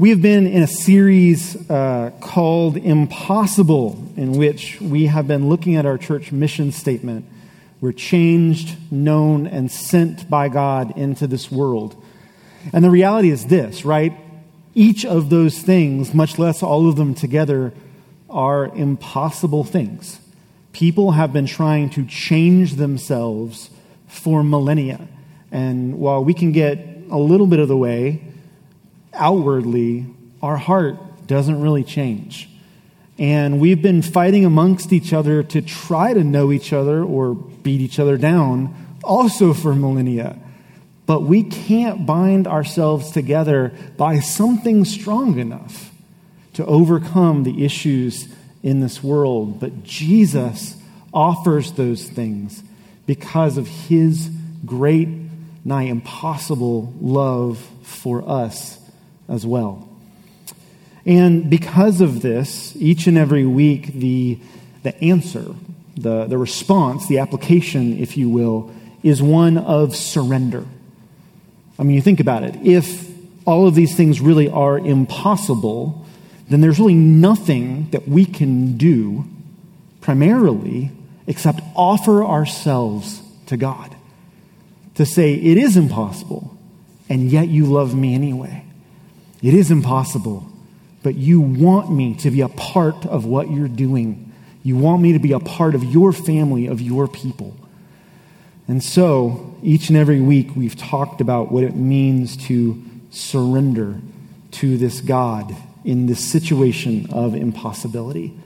We have been in a series uh, called Impossible, in which we have been looking at our church mission statement. We're changed, known, and sent by God into this world. And the reality is this, right? Each of those things, much less all of them together, are impossible things. People have been trying to change themselves for millennia. And while we can get a little bit of the way, outwardly, our heart doesn't really change. And we've been fighting amongst each other to try to know each other or beat each other down, also for millennia. But we can't bind ourselves together by something strong enough to overcome the issues in this world. But Jesus offers those things because of his great, nigh impossible love for us as well. And because of this, each and every week, the, the answer, the, the response, the application, if you will, is one of surrender. I mean, you think about it. If all of these things really are impossible, then there's really nothing that we can do primarily except offer ourselves to God. To say, it is impossible, and yet you love me anyway. It is impossible, but you want me to be a part of what you're doing. You want me to be a part of your family, of your people. And so, each and every week, we've talked about what it means to surrender to this God in this situation of impossibility.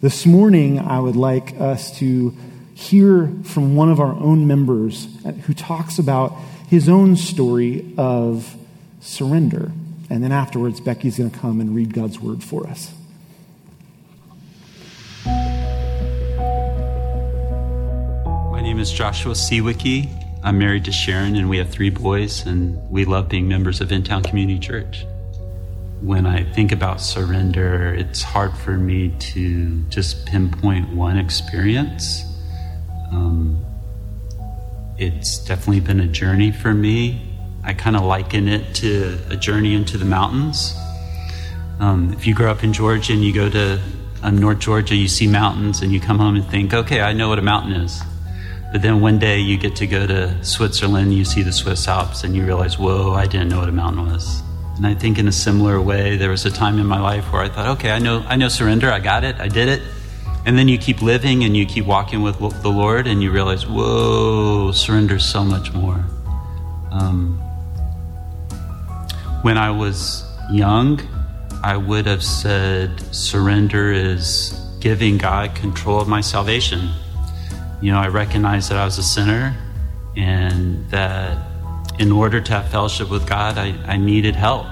This morning, I would like us to hear from one of our own members who talks about his own story of surrender. And then afterwards, Becky's going to come and read God's word for us. My name is Joshua Seawicki. I'm married to Sharon, and we have three boys, and we love being members of In Town Community Church. When I think about surrender, it's hard for me to just pinpoint one experience. Um, it's definitely been a journey for me I kind of liken it to a journey into the mountains. Um, if you grow up in Georgia and you go to um, North Georgia, you see mountains and you come home and think, okay, I know what a mountain is. But then one day you get to go to Switzerland, you see the Swiss Alps, and you realize, whoa, I didn't know what a mountain was. And I think in a similar way, there was a time in my life where I thought, okay, I know, I know surrender, I got it, I did it. And then you keep living and you keep walking with the Lord, and you realize, whoa, surrender's so much more. Um, when I was young, I would have said surrender is giving God control of my salvation. You know, I recognized that I was a sinner and that in order to have fellowship with God, I, I needed help.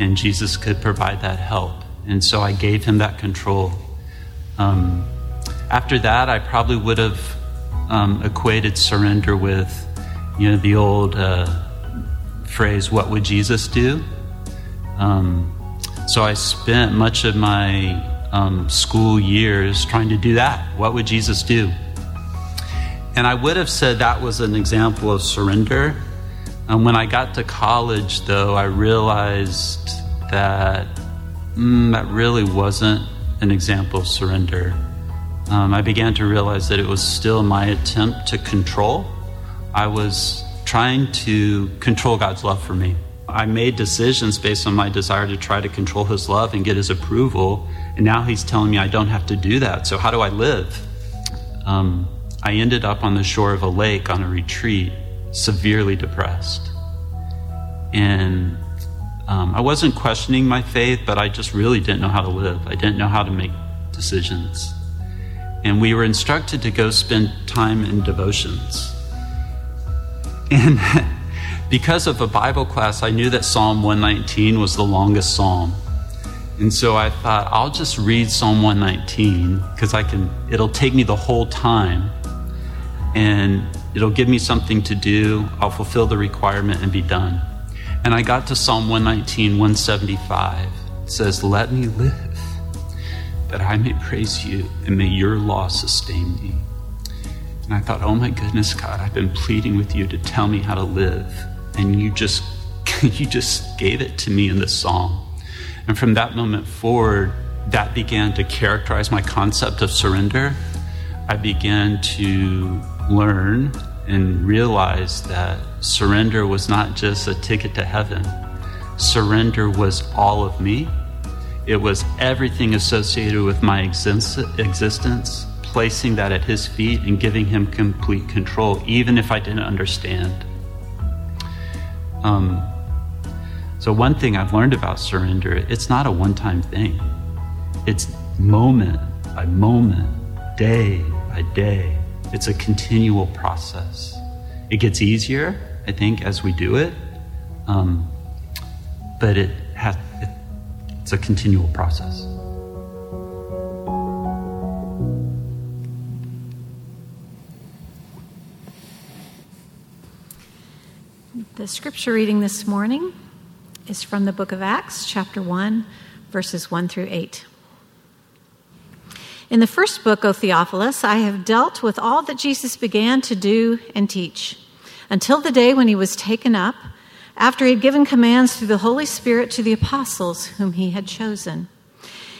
And Jesus could provide that help. And so I gave him that control. Um, after that, I probably would have um, equated surrender with, you know, the old. Uh, phrase, What would Jesus do? Um, so I spent much of my um, school years trying to do that. What would Jesus do? And I would have said that was an example of surrender. And when I got to college, though, I realized that mm, that really wasn't an example of surrender. Um, I began to realize that it was still my attempt to control. I was trying to control God's love for me. I made decisions based on my desire to try to control His love and get His approval, and now He's telling me I don't have to do that. So, how do I live? Um, I ended up on the shore of a lake on a retreat, severely depressed. And um, I wasn't questioning my faith, but I just really didn't know how to live. I didn't know how to make decisions. And we were instructed to go spend time in devotions. And because of a Bible class, I knew that Psalm 119 was the longest psalm. And so I thought, I'll just read Psalm 119 because I can, it'll take me the whole time and it'll give me something to do. I'll fulfill the requirement and be done. And I got to Psalm 119, 175. It says, Let me live, that I may praise you, and may your law sustain me. And I thought, oh my goodness, God, I've been pleading with you to tell me how to live. And you just you just gave it to me in the song. And from that moment forward, that began to characterize my concept of surrender. I began to learn and realize that surrender was not just a ticket to heaven, surrender was all of me. It was everything associated with my existence, placing that at His feet and giving Him complete control, even if I didn't understand. Um, so, one thing I've learned about surrender, it's not a one time thing, it's moment by moment, day by day. It's a continual process. It gets easier, I think, as we do it, um, but it has, it, it's a continual process. The scripture reading this morning is from the book of Acts, chapter 1, verses 1 through 8. In the first book, O Theophilus, I have dealt with all that Jesus began to do and teach until the day when he was taken up, after he had given commands through the Holy Spirit to the apostles whom he had chosen.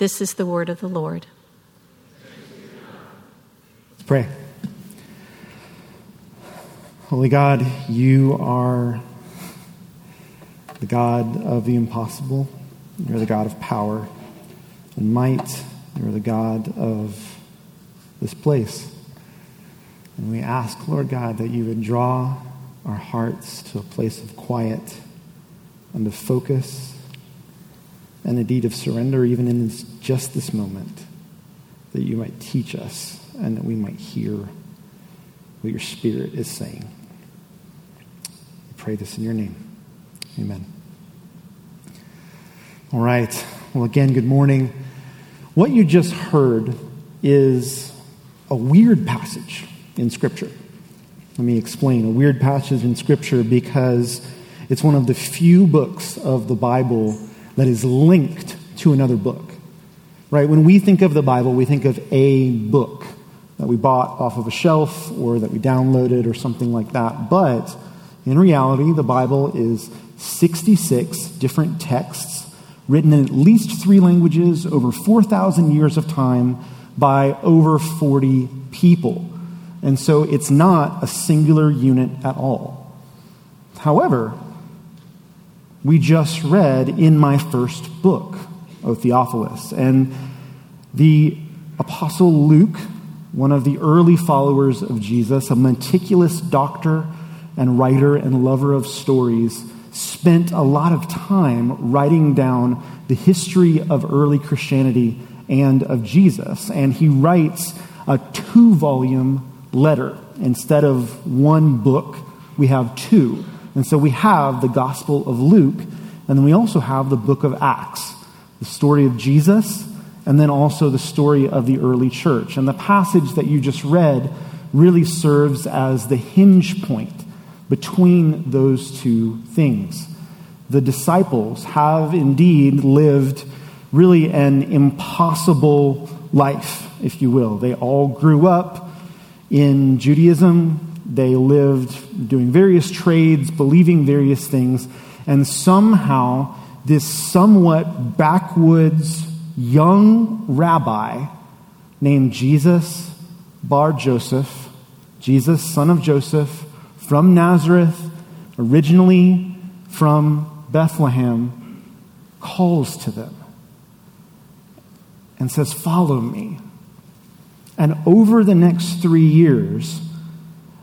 This is the word of the Lord. Let's pray. Holy God, you are the God of the impossible. You're the God of power and might. You're the God of this place. And we ask, Lord God, that you would draw our hearts to a place of quiet and of focus and indeed of surrender, even in this, just this moment, that you might teach us and that we might hear what your Spirit is saying I pray this in your name. Amen. All right. Well, again, good morning. What you just heard is a weird passage in Scripture. Let me explain. A weird passage in Scripture because it's one of the few books of the Bible that is linked to another book. Right? When we think of the Bible, we think of a book that we bought off of a shelf or that we downloaded or something like that. But in reality, the Bible is 66 different texts written in at least three languages over 4,000 years of time by over 40 people. And so it's not a singular unit at all. However, we just read in my first book, O Theophilus, and the Apostle Luke, one of the early followers of Jesus, a meticulous doctor and writer and lover of stories, spent a lot of time writing down the history of early Christianity and of Jesus. And he writes a two volume letter. Instead of one book, we have two. And so we have the Gospel of Luke, and then we also have the book of Acts, the story of Jesus, and then also the story of the early church. And the passage that you just read really serves as the hinge point between those two things. The disciples have indeed lived really an impossible life, if you will. They all grew up in Judaism, they lived doing various trades, believing various things, and somehow this somewhat backwoods young rabbi named Jesus Bar Joseph, Jesus, son of Joseph, from Nazareth, originally from Bethlehem, calls to them. and says, Follow me. And over the next three years,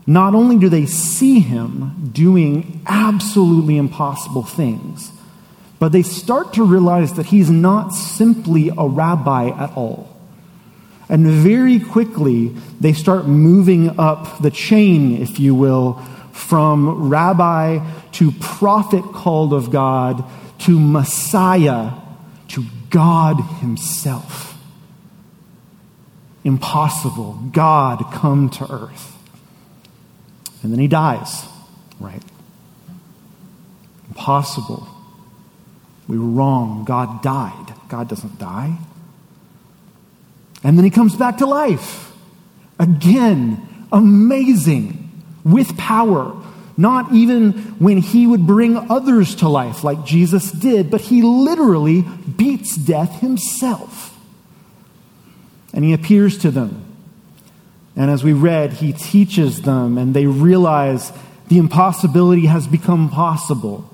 not only do they see him doing absolutely impossible things, but they start to realize that he's not simply a rabbi at all. And very quickly, they start moving up the chain, if you will, from rabbi to prophet called of God to Messiah to God Himself. Impossible. God come to earth. And then He dies, right? Impossible. We were wrong. God died. God doesn't die. And then he comes back to life. Again, amazing, with power. Not even when he would bring others to life like Jesus did, but he literally beats death himself. And he appears to them. And as we read, he teaches them, and they realize the impossibility has become possible.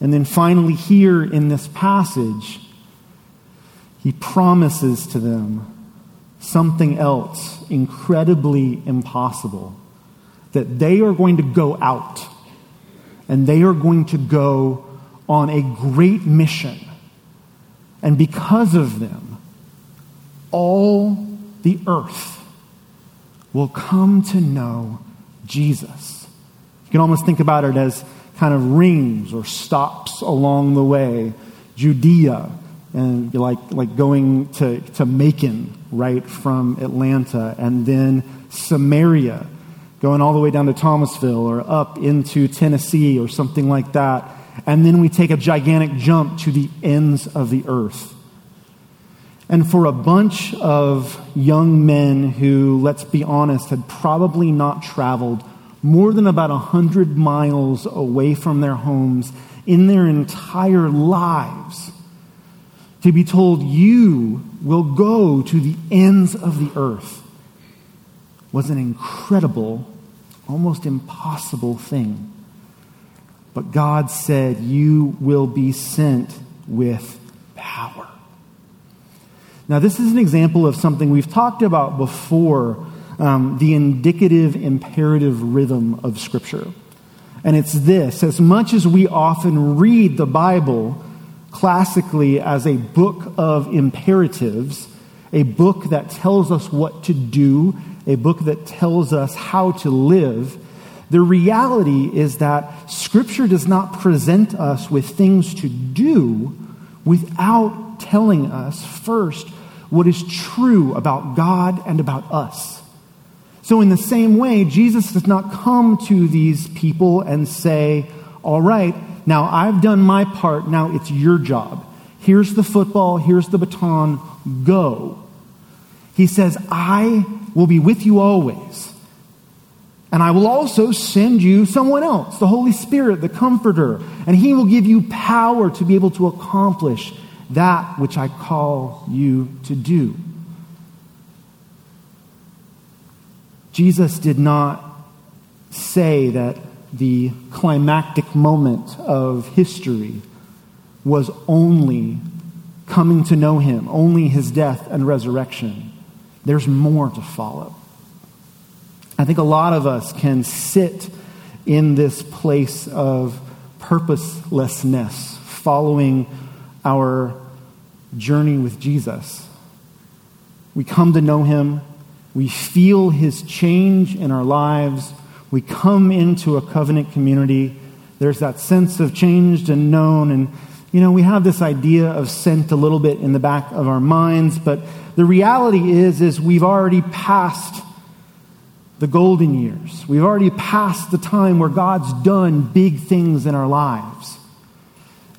And then finally, here in this passage, he promises to them something else incredibly impossible that they are going to go out and they are going to go on a great mission. And because of them, all the earth will come to know Jesus. You can almost think about it as kind of rings or stops along the way. Judea, and like, like going to, to Macon, right, from Atlanta, and then Samaria, going all the way down to Thomasville or up into Tennessee or something like that. And then we take a gigantic jump to the ends of the earth. And for a bunch of young men who, let's be honest, had probably not traveled more than about 100 miles away from their homes in their entire lives, to be told, You will go to the ends of the earth, was an incredible, almost impossible thing. But God said, You will be sent with power. Now, this is an example of something we've talked about before um, the indicative imperative rhythm of Scripture. And it's this as much as we often read the Bible, classically as a book of imperatives, a book that tells us what to do, a book that tells us how to live. The reality is that Scripture does not present us with things to do without telling us first what is true about God and about us. So, in the same way, Jesus does not come to these people and say, All right, now, I've done my part. Now it's your job. Here's the football. Here's the baton. Go. He says, I will be with you always. And I will also send you someone else, the Holy Spirit, the Comforter. And He will give you power to be able to accomplish that which I call you to do. Jesus did not say that the climactic moment of history was only coming to know him, only his death and resurrection. There's more to follow. I think a lot of us can sit in this place of purposelessness, following our journey with Jesus. We come to know him, we feel his change in our lives we come into a covenant community. There's that sense of changed and known. And, you know, we have this idea of sent a little bit in the back of our minds. But the reality is, is we've already passed the golden years. We've already passed the time where God's done big things in our lives.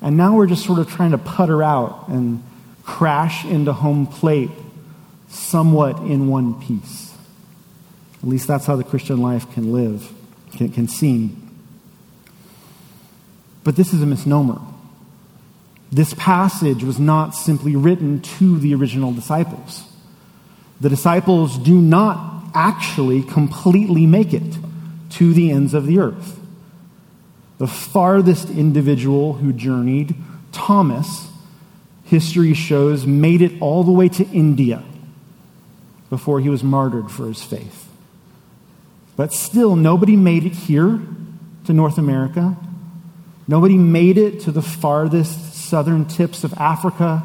And now we're just sort of trying to putter out and crash into home plate somewhat in one piece. At least that's how the Christian life can live, can, can seem. But this is a misnomer. This passage was not simply written to the original disciples. The disciples do not actually completely make it to the ends of the earth. The farthest individual who journeyed, Thomas, history shows, made it all the way to India before he was martyred for his faith. But still, nobody made it here to North America. Nobody made it to the farthest southern tips of Africa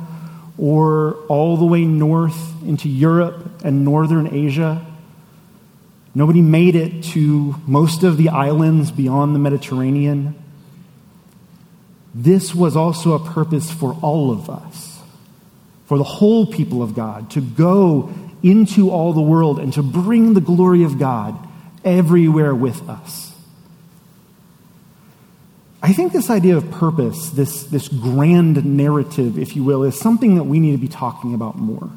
or all the way north into Europe and northern Asia. Nobody made it to most of the islands beyond the Mediterranean. This was also a purpose for all of us, for the whole people of God, to go into all the world and to bring the glory of God everywhere with us. I think this idea of purpose, this, this grand narrative, if you will, is something that we need to be talking about more.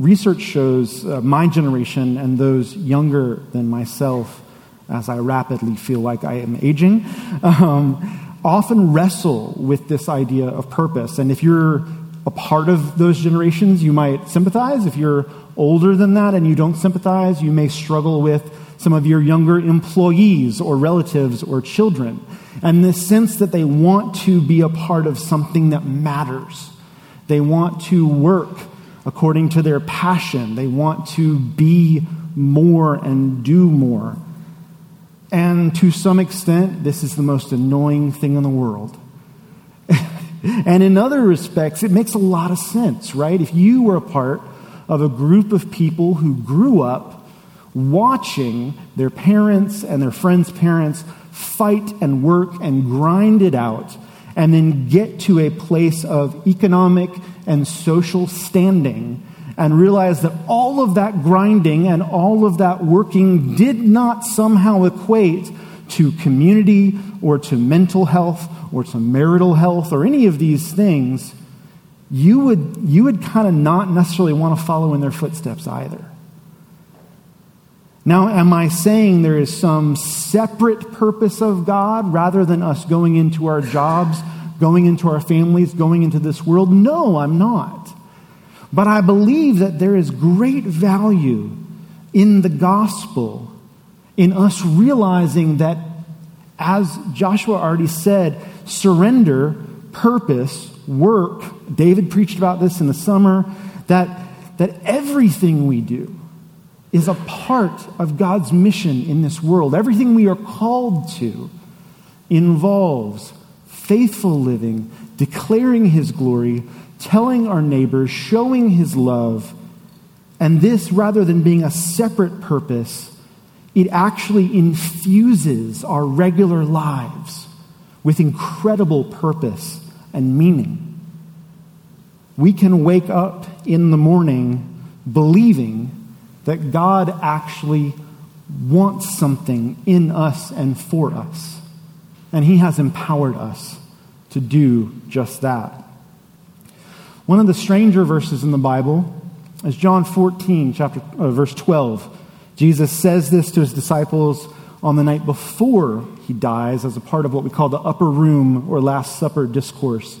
Research shows uh, my generation and those younger than myself as I rapidly feel like I am aging, um, often wrestle with this idea of purpose. And if you're a part of those generations, you might sympathize. If you're older than that and you don't sympathize, you may struggle with some of your younger employees or relatives or children. And this sense that they want to be a part of something that matters. They want to work according to their passion. They want to be more and do more. And to some extent, this is the most annoying thing in the world. and in other respects, it makes a lot of sense, right? If you were a part of a group of people who grew up watching their parents and their friends' parents fight and work and grind it out, and then get to a place of economic and social standing and realize that all of that grinding and all of that working did not somehow equate to community or to mental health or to marital health or any of these things, you would, you would kind of not necessarily want to follow in their footsteps either. Now, am I saying there is some separate purpose of God rather than us going into our jobs, going into our families, going into this world? No, I'm not. But I believe that there is great value in the gospel, in us realizing that, as Joshua already said, surrender, purpose, work. David preached about this in the summer, that, that everything we do is a part of God's mission in this world. Everything we are called to involves faithful living, declaring his glory, telling our neighbors, showing his love. And this, rather than being a separate purpose, it actually infuses our regular lives with incredible purpose and meaning. We can wake up in the morning believing that God actually wants something in us and for us. And He has empowered us to do just that. One of the stranger verses in the Bible is John 14, chapter, uh, verse 12. Jesus says this to his disciples on the night before he dies as a part of what we call the upper room or Last Supper discourse.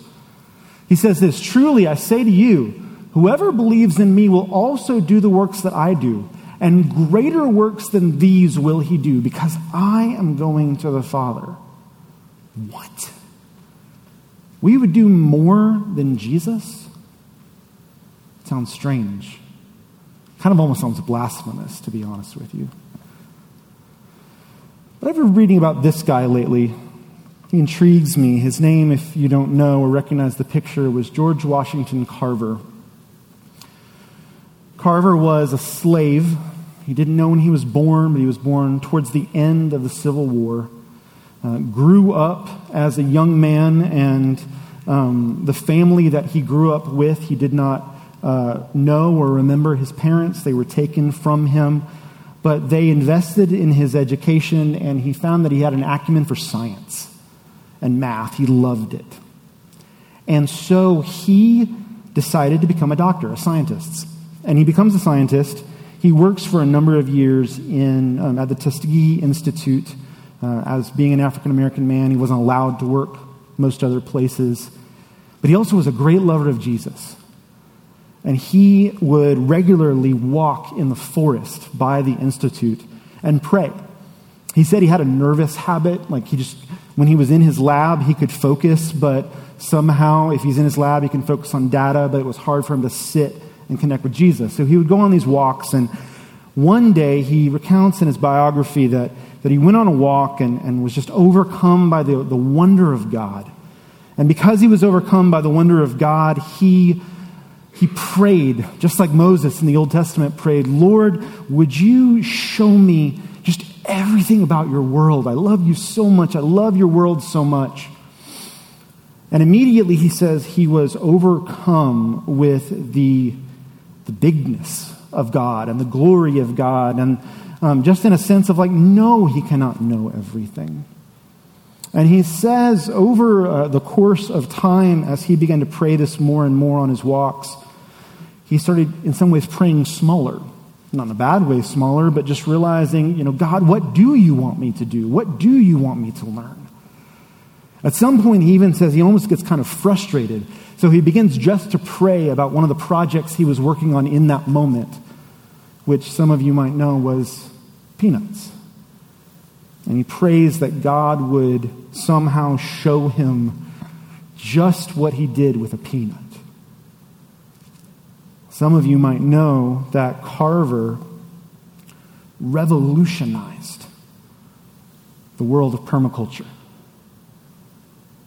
He says this Truly, I say to you, whoever believes in me will also do the works that I do, and greater works than these will he do, because I am going to the Father. What? We would do more than Jesus? sounds strange. Kind of almost sounds blasphemous, to be honest with you. But I've been reading about this guy lately. He intrigues me. His name, if you don't know or recognize the picture, was George Washington Carver. Carver was a slave. He didn't know when he was born, but he was born towards the end of the Civil War. Uh, grew up as a young man, and um, the family that he grew up with, he did not uh, know or remember his parents. They were taken from him, but they invested in his education, and he found that he had an acumen for science and math. He loved it. And so he decided to become a doctor, a scientist. And he becomes a scientist. He works for a number of years in, um, at the Tuskegee Institute. Uh, as being an African American man, he wasn't allowed to work most other places. But he also was a great lover of Jesus. And he would regularly walk in the forest by the Institute and pray. He said he had a nervous habit, like he just, when he was in his lab, he could focus, but somehow, if he's in his lab, he can focus on data, but it was hard for him to sit and connect with Jesus. So he would go on these walks, and one day he recounts in his biography that, that he went on a walk and, and was just overcome by the, the wonder of God. And because he was overcome by the wonder of God, he, he prayed, just like Moses in the Old Testament prayed, Lord, would you show me just everything about your world? I love you so much. I love your world so much. And immediately he says he was overcome with the, the bigness of God and the glory of God, and um, just in a sense of like, no, he cannot know everything. And he says over uh, the course of time, as he began to pray this more and more on his walks, he started in some ways praying smaller. Not in a bad way, smaller, but just realizing, you know, God, what do you want me to do? What do you want me to learn? At some point, he even says he almost gets kind of frustrated. So he begins just to pray about one of the projects he was working on in that moment, which some of you might know was peanuts. And he prays that God would somehow show him just what he did with a peanut. Some of you might know that Carver revolutionized the world of permaculture.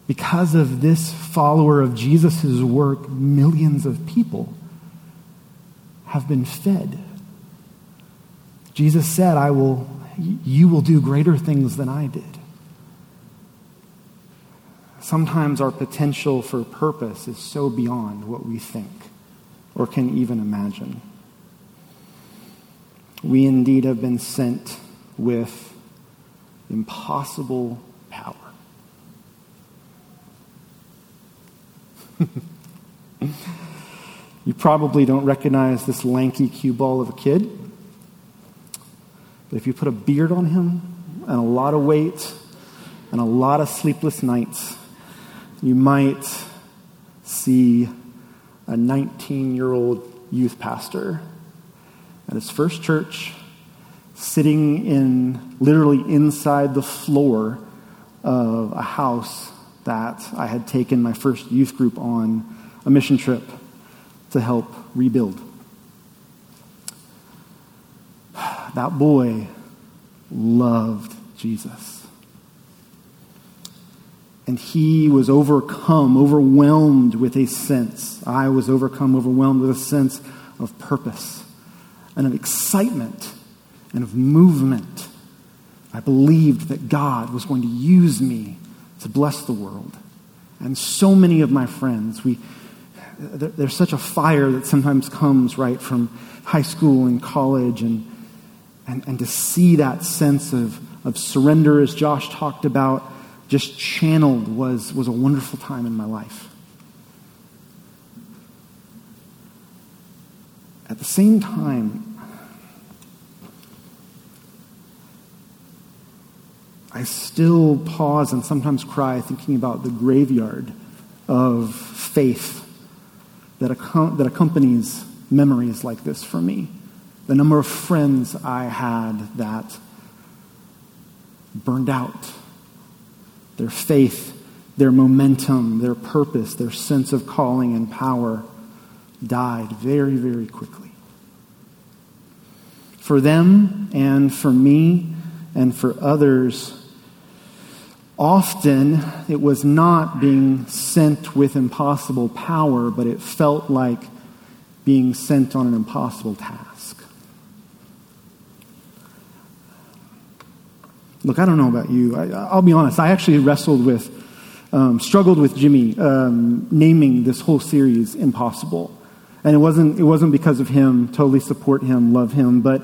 Because of this follower of Jesus' work, millions of people have been fed. Jesus said, I will, you will do greater things than I did. Sometimes our potential for purpose is so beyond what we think or can even imagine. We indeed have been sent with impossible power. you probably don't recognize this lanky cue ball of a kid. But if you put a beard on him and a lot of weight and a lot of sleepless nights, you might see a 19 year old youth pastor at his first church sitting in literally inside the floor of a house that I had taken my first youth group on a mission trip to help rebuild. That boy loved Jesus. And he was overcome, overwhelmed with a sense. I was overcome, overwhelmed with a sense of purpose and of excitement and of movement. I believed that God was going to use me to bless the world. And so many of my friends, we, there's such a fire that sometimes comes right from high school and college, and, and, and to see that sense of, of surrender, as Josh talked about, just channeled was, was a wonderful time in my life. At the same time, I still pause and sometimes cry thinking about the graveyard of faith that, that accompanies memories like this for me. The number of friends I had that burned out. Their faith, their momentum, their purpose, their sense of calling and power died very, very quickly. For them and for me and for others, Often it was not being sent with impossible power, but it felt like being sent on an impossible task. Look, I don't know about you. I, will be honest. I actually wrestled with, um, struggled with Jimmy um, naming this whole series impossible. And it wasn't, it wasn't because of him, totally support him, love him. But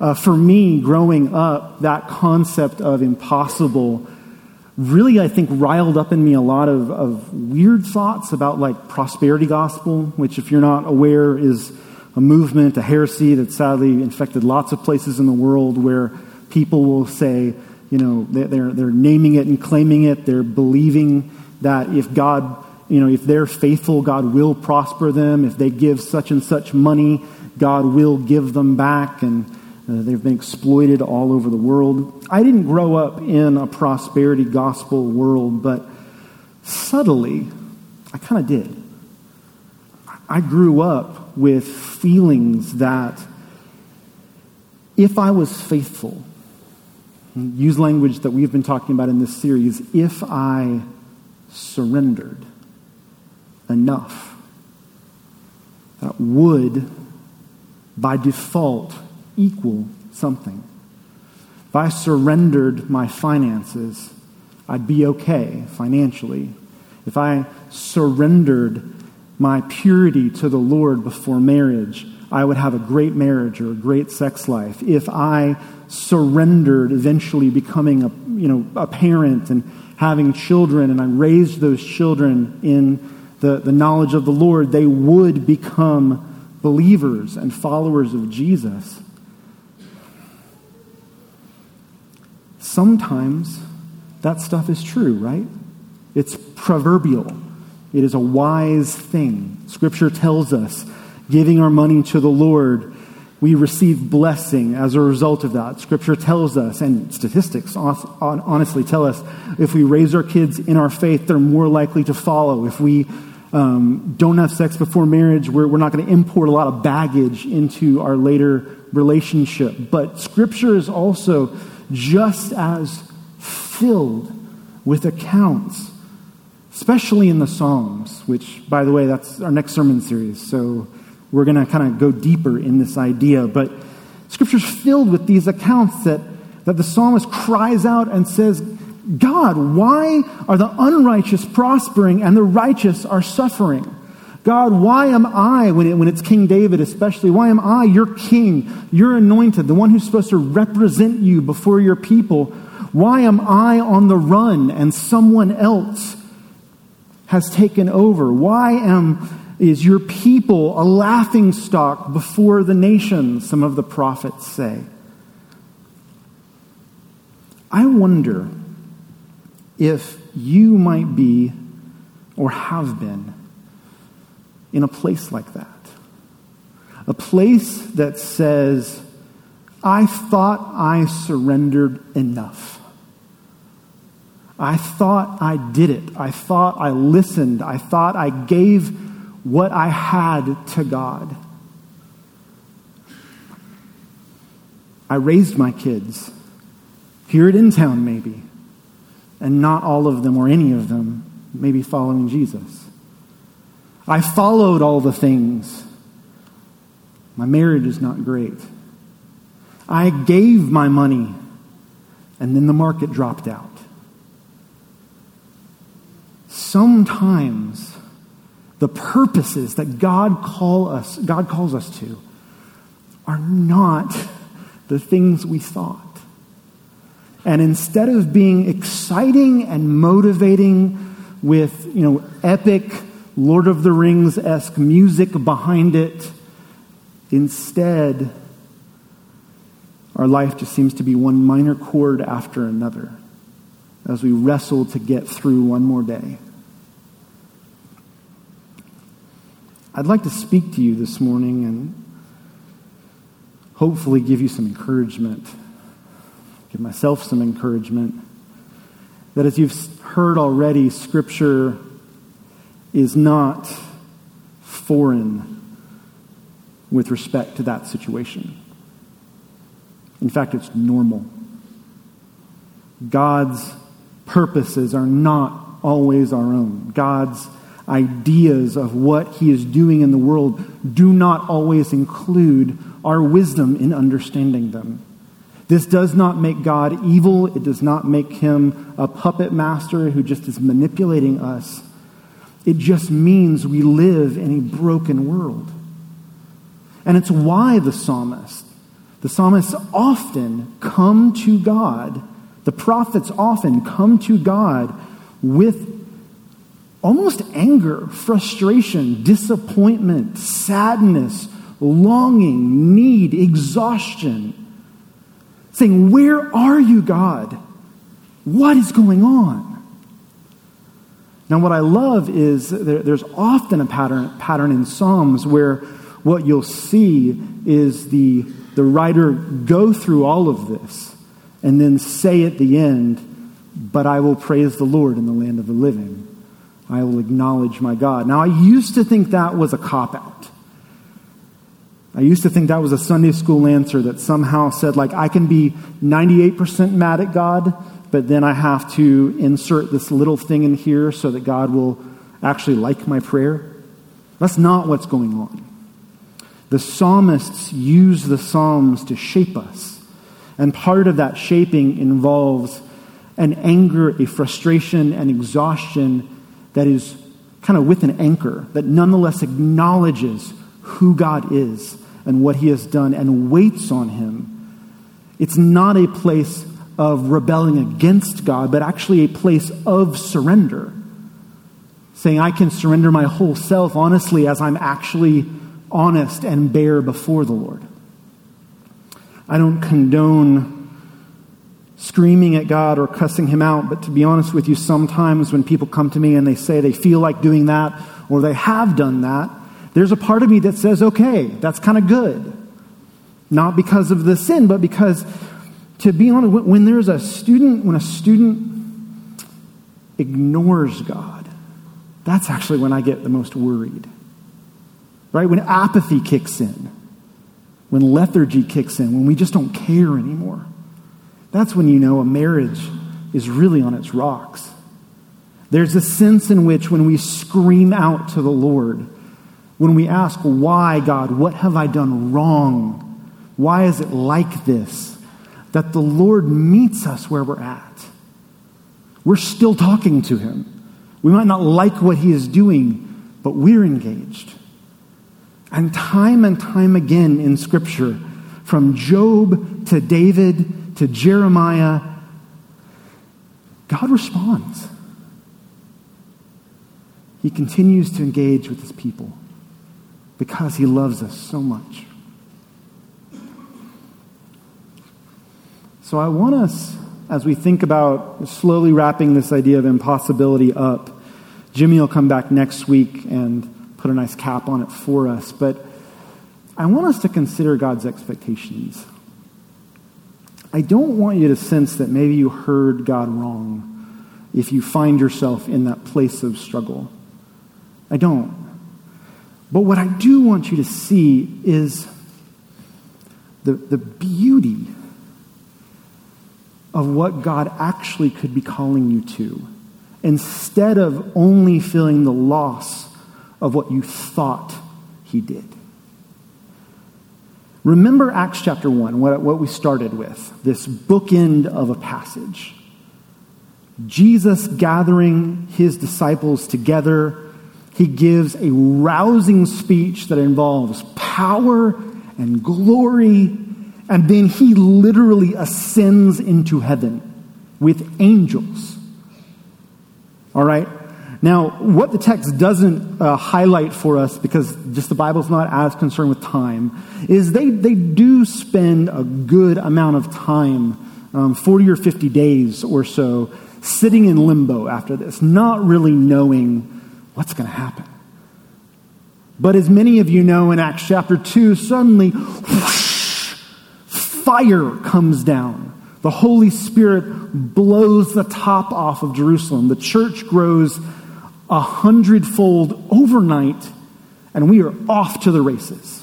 uh, for me, growing up, that concept of impossible really, I think, riled up in me a lot of, of weird thoughts about like prosperity gospel, which, if you're not aware, is a movement, a heresy that sadly infected lots of places in the world where people will say, you know, they're, they're naming it and claiming it. They're believing that if God, you know, if they're faithful, God will prosper them. If they give such and such money, God will give them back. And uh, they've been exploited all over the world. I didn't grow up in a prosperity gospel world, but subtly, I kind of did. I grew up with feelings that if I was faithful, use language that we've been talking about in this series, if I surrendered enough, that would, by default, equal something. If I surrendered my finances, I'd be okay financially. If I surrendered my purity to the Lord before marriage, I would have a great marriage or a great sex life. If I surrendered eventually becoming a, you know, a parent and having children and I raised those children in the, the knowledge of the Lord, they would become believers and followers of Jesus. Sometimes that stuff is true, right? It's proverbial. It is a wise thing. Scripture tells us giving our money to the Lord, we receive blessing as a result of that. Scripture tells us, and statistics honestly tell us, if we raise our kids in our faith, they're more likely to follow. If we um, don't have sex before marriage, we're, we're not going to import a lot of baggage into our later relationship. But Scripture is also just as filled with accounts especially in the Psalms, which, by the way, that's our next sermon series. So we're going to kind of go deeper in this idea. But Scripture's filled with these accounts that, that the psalmist cries out and says, God, why are the unrighteous prospering and the righteous are suffering? God, why am I, when, it, when it's King David especially, why am I your king, your anointed, the one who's supposed to represent you before your people? Why am I on the run and someone else has taken over? Why am is your people a laughing stock before the nations, some of the prophets say. I wonder if you might be or have been in a place like that. A place that says, I thought I surrendered enough. I thought I did it. I thought I listened. I thought I gave what I had to God. I raised my kids here at In Town, maybe, and not all of them or any of them maybe following Jesus. I followed all the things. My marriage is not great. I gave my money, and then the market dropped out. Sometimes the purposes that God call us, God calls us to, are not the things we thought. And instead of being exciting and motivating with, you know, epic Lord of the Rings esque music behind it, instead, our life just seems to be one minor chord after another as we wrestle to get through one more day. I'd like to speak to you this morning and hopefully give you some encouragement, give myself some encouragement. That as you've heard already, Scripture is not foreign with respect to that situation. In fact, it's normal. God's purposes are not always our own. God's ideas of what he is doing in the world do not always include our wisdom in understanding them. This does not make God evil. It does not make him a puppet master who just is manipulating us. It just means we live in a broken world. And it's why the psalmist, the psalmists often come to God, the prophets often come to God with almost anger, frustration, disappointment, sadness, longing, need, exhaustion. Saying, Where are you, God? What is going on? Now, what I love is there, there's often a pattern, pattern in Psalms where what you'll see is the, the writer go through all of this and then say at the end, But I will praise the Lord in the land of the living. I will acknowledge my God. Now, I used to think that was a cop out. I used to think that was a Sunday school answer that somehow said, like, I can be 98% mad at God, but then I have to insert this little thing in here so that God will actually like my prayer. That's not what's going on. The psalmists use the Psalms to shape us. And part of that shaping involves an anger, a frustration, an exhaustion that is kind of with an anchor, that nonetheless acknowledges who God is and what he has done and waits on him. It's not a place of rebelling against God, but actually a place of surrender. Saying, I can surrender my whole self honestly as I'm actually honest and bare before the Lord. I don't condone screaming at God or cussing him out, but to be honest with you, sometimes when people come to me and they say they feel like doing that or they have done that, there's a part of me that says, okay, that's kind of good. Not because of the sin, but because, to be honest, when there's a student, when a student ignores God, that's actually when I get the most worried. Right? When apathy kicks in, when lethargy kicks in, when we just don't care anymore. That's when you know a marriage is really on its rocks. There's a sense in which when we scream out to the Lord, when we ask, Why, God, what have I done wrong? Why is it like this? That the Lord meets us where we're at. We're still talking to Him. We might not like what He is doing, but we're engaged. And time and time again in Scripture, from Job to David to Jeremiah, God responds. He continues to engage with his people because he loves us so much. So I want us, as we think about slowly wrapping this idea of impossibility up, Jimmy will come back next week and put a nice cap on it for us, but I want us to consider God's expectations. I don't want you to sense that maybe you heard God wrong if you find yourself in that place of struggle. I don't. But what I do want you to see is the, the beauty of what God actually could be calling you to, instead of only feeling the loss of what you thought He did. Remember Acts chapter 1, what, what we started with, this bookend of a passage. Jesus gathering his disciples together, he gives a rousing speech that involves power and glory, and then he literally ascends into heaven with angels. All right? Now, what the text doesn't uh, highlight for us, because just the Bible's not as concerned with time, is they, they do spend a good amount of time, um, 40 or 50 days or so, sitting in limbo after this, not really knowing what's going to happen. But as many of you know in Acts chapter 2, suddenly whoosh, fire comes down. The Holy Spirit blows the top off of Jerusalem. The church grows a hundredfold overnight, and we are off to the races.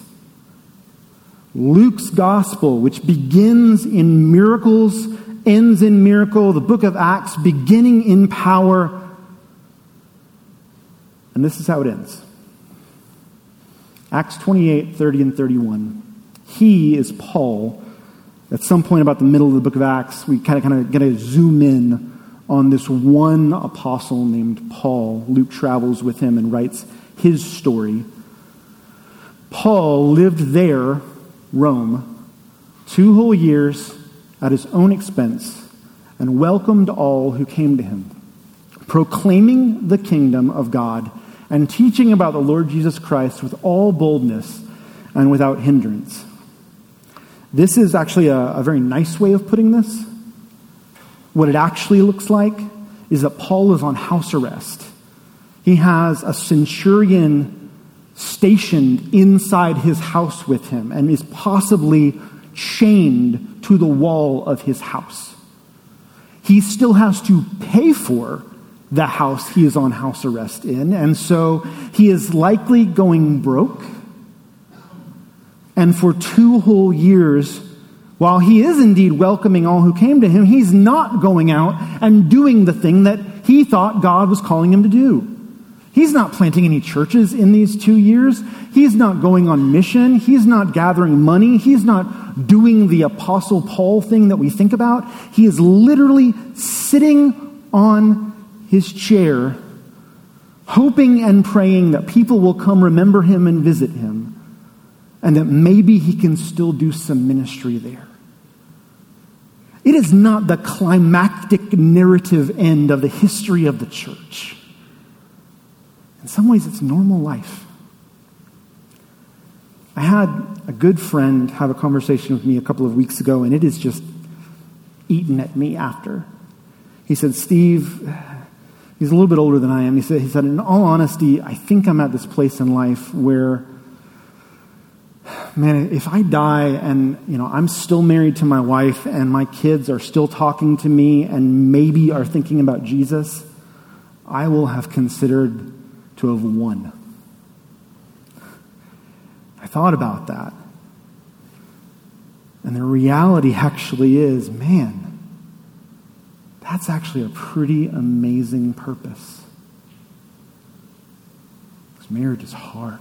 Luke's gospel, which begins in miracles, ends in miracle, the book of Acts beginning in power. And this is how it ends Acts 28 30 and 31. He is Paul. At some point about the middle of the book of Acts, we kind of kind of get to zoom in on this one apostle named Paul. Luke travels with him and writes his story. Paul lived there, Rome, two whole years at his own expense and welcomed all who came to him, proclaiming the kingdom of God and teaching about the Lord Jesus Christ with all boldness and without hindrance. This is actually a, a very nice way of putting this. What it actually looks like is that Paul is on house arrest. He has a centurion stationed inside his house with him and is possibly chained to the wall of his house. He still has to pay for the house he is on house arrest in. And so he is likely going broke. And for two whole years, while he is indeed welcoming all who came to him, he's not going out and doing the thing that he thought God was calling him to do. He's not planting any churches in these two years. He's not going on mission. He's not gathering money. He's not doing the Apostle Paul thing that we think about. He is literally sitting on his chair, hoping and praying that people will come remember him and visit him, and that maybe he can still do some ministry there. It is not the climactic narrative end of the history of the church. In some ways, it's normal life. I had a good friend have a conversation with me a couple of weeks ago, and it is just eaten at me after. He said, Steve, he's a little bit older than I am. He said, he said, in all honesty, I think I'm at this place in life where, man, if I die and, you know, I'm still married to my wife and my kids are still talking to me and maybe are thinking about Jesus, I will have considered to have won. I thought about that. And the reality actually is man, that's actually a pretty amazing purpose. Because marriage is hard,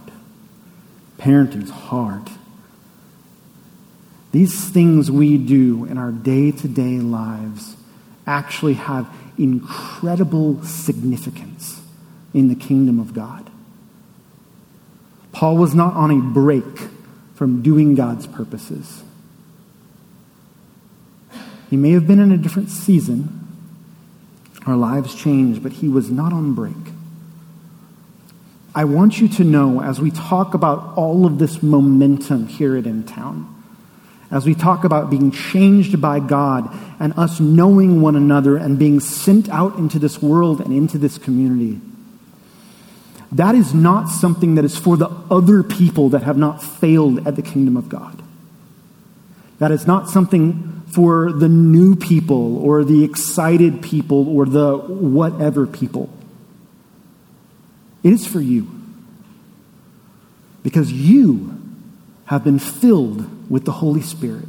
parenting is hard. These things we do in our day to day lives actually have incredible significance in the kingdom of God. Paul was not on a break from doing God's purposes. He may have been in a different season. Our lives changed, but he was not on break. I want you to know as we talk about all of this momentum here at In Town, as we talk about being changed by God and us knowing one another and being sent out into this world and into this community, that is not something that is for the other people that have not failed at the kingdom of God. That is not something for the new people or the excited people or the whatever people. It is for you. Because you have been filled with the Holy Spirit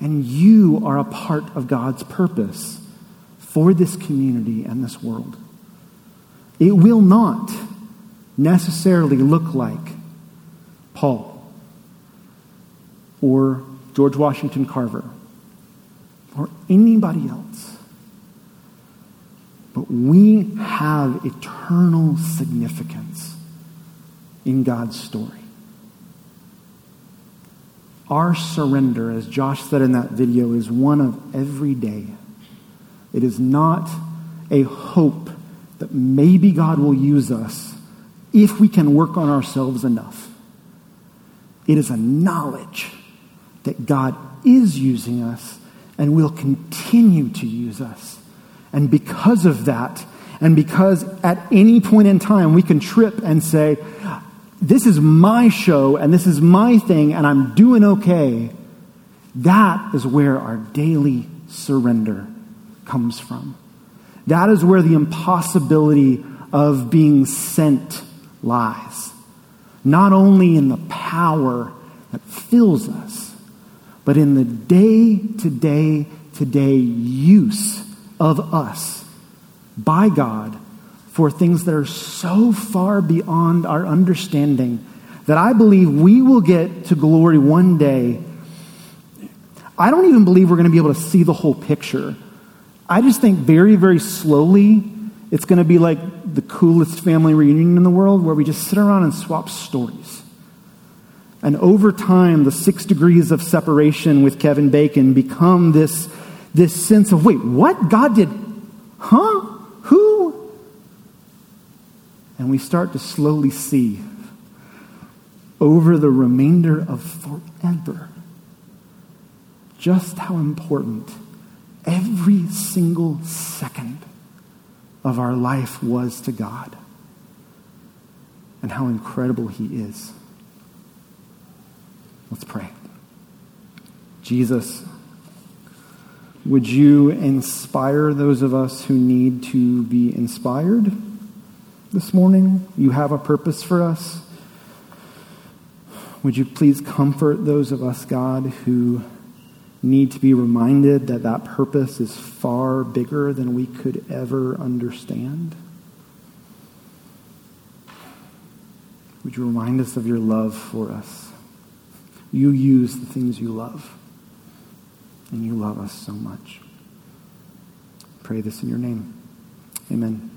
and you are a part of God's purpose for this community and this world. It will not necessarily look like Paul or George Washington Carver or anybody else. But we have eternal significance in God's story. Our surrender, as Josh said in that video, is one of every day. It is not a hope that maybe God will use us if we can work on ourselves enough. It is a knowledge that God is using us and will continue to use us. And because of that, and because at any point in time we can trip and say, This is my show and this is my thing and I'm doing okay, that is where our daily surrender comes from. That is where the impossibility of being sent lies. Not only in the power that fills us, but in the day to day to day use of us by God for things that are so far beyond our understanding that I believe we will get to glory one day. I don't even believe we're going to be able to see the whole picture. I just think very, very slowly it's going to be like the coolest family reunion in the world where we just sit around and swap stories. And over time, the six degrees of separation with Kevin Bacon become this, this sense of wait, what? God did, huh? Who? And we start to slowly see over the remainder of forever just how important every single second of our life was to God and how incredible He is. Let's pray. Jesus, Would you inspire those of us who need to be inspired this morning? You have a purpose for us. Would you please comfort those of us, God, who need to be reminded that that purpose is far bigger than we could ever understand? Would you remind us of your love for us? You use the things you love, and you love us so much. Pray this in your name. Amen.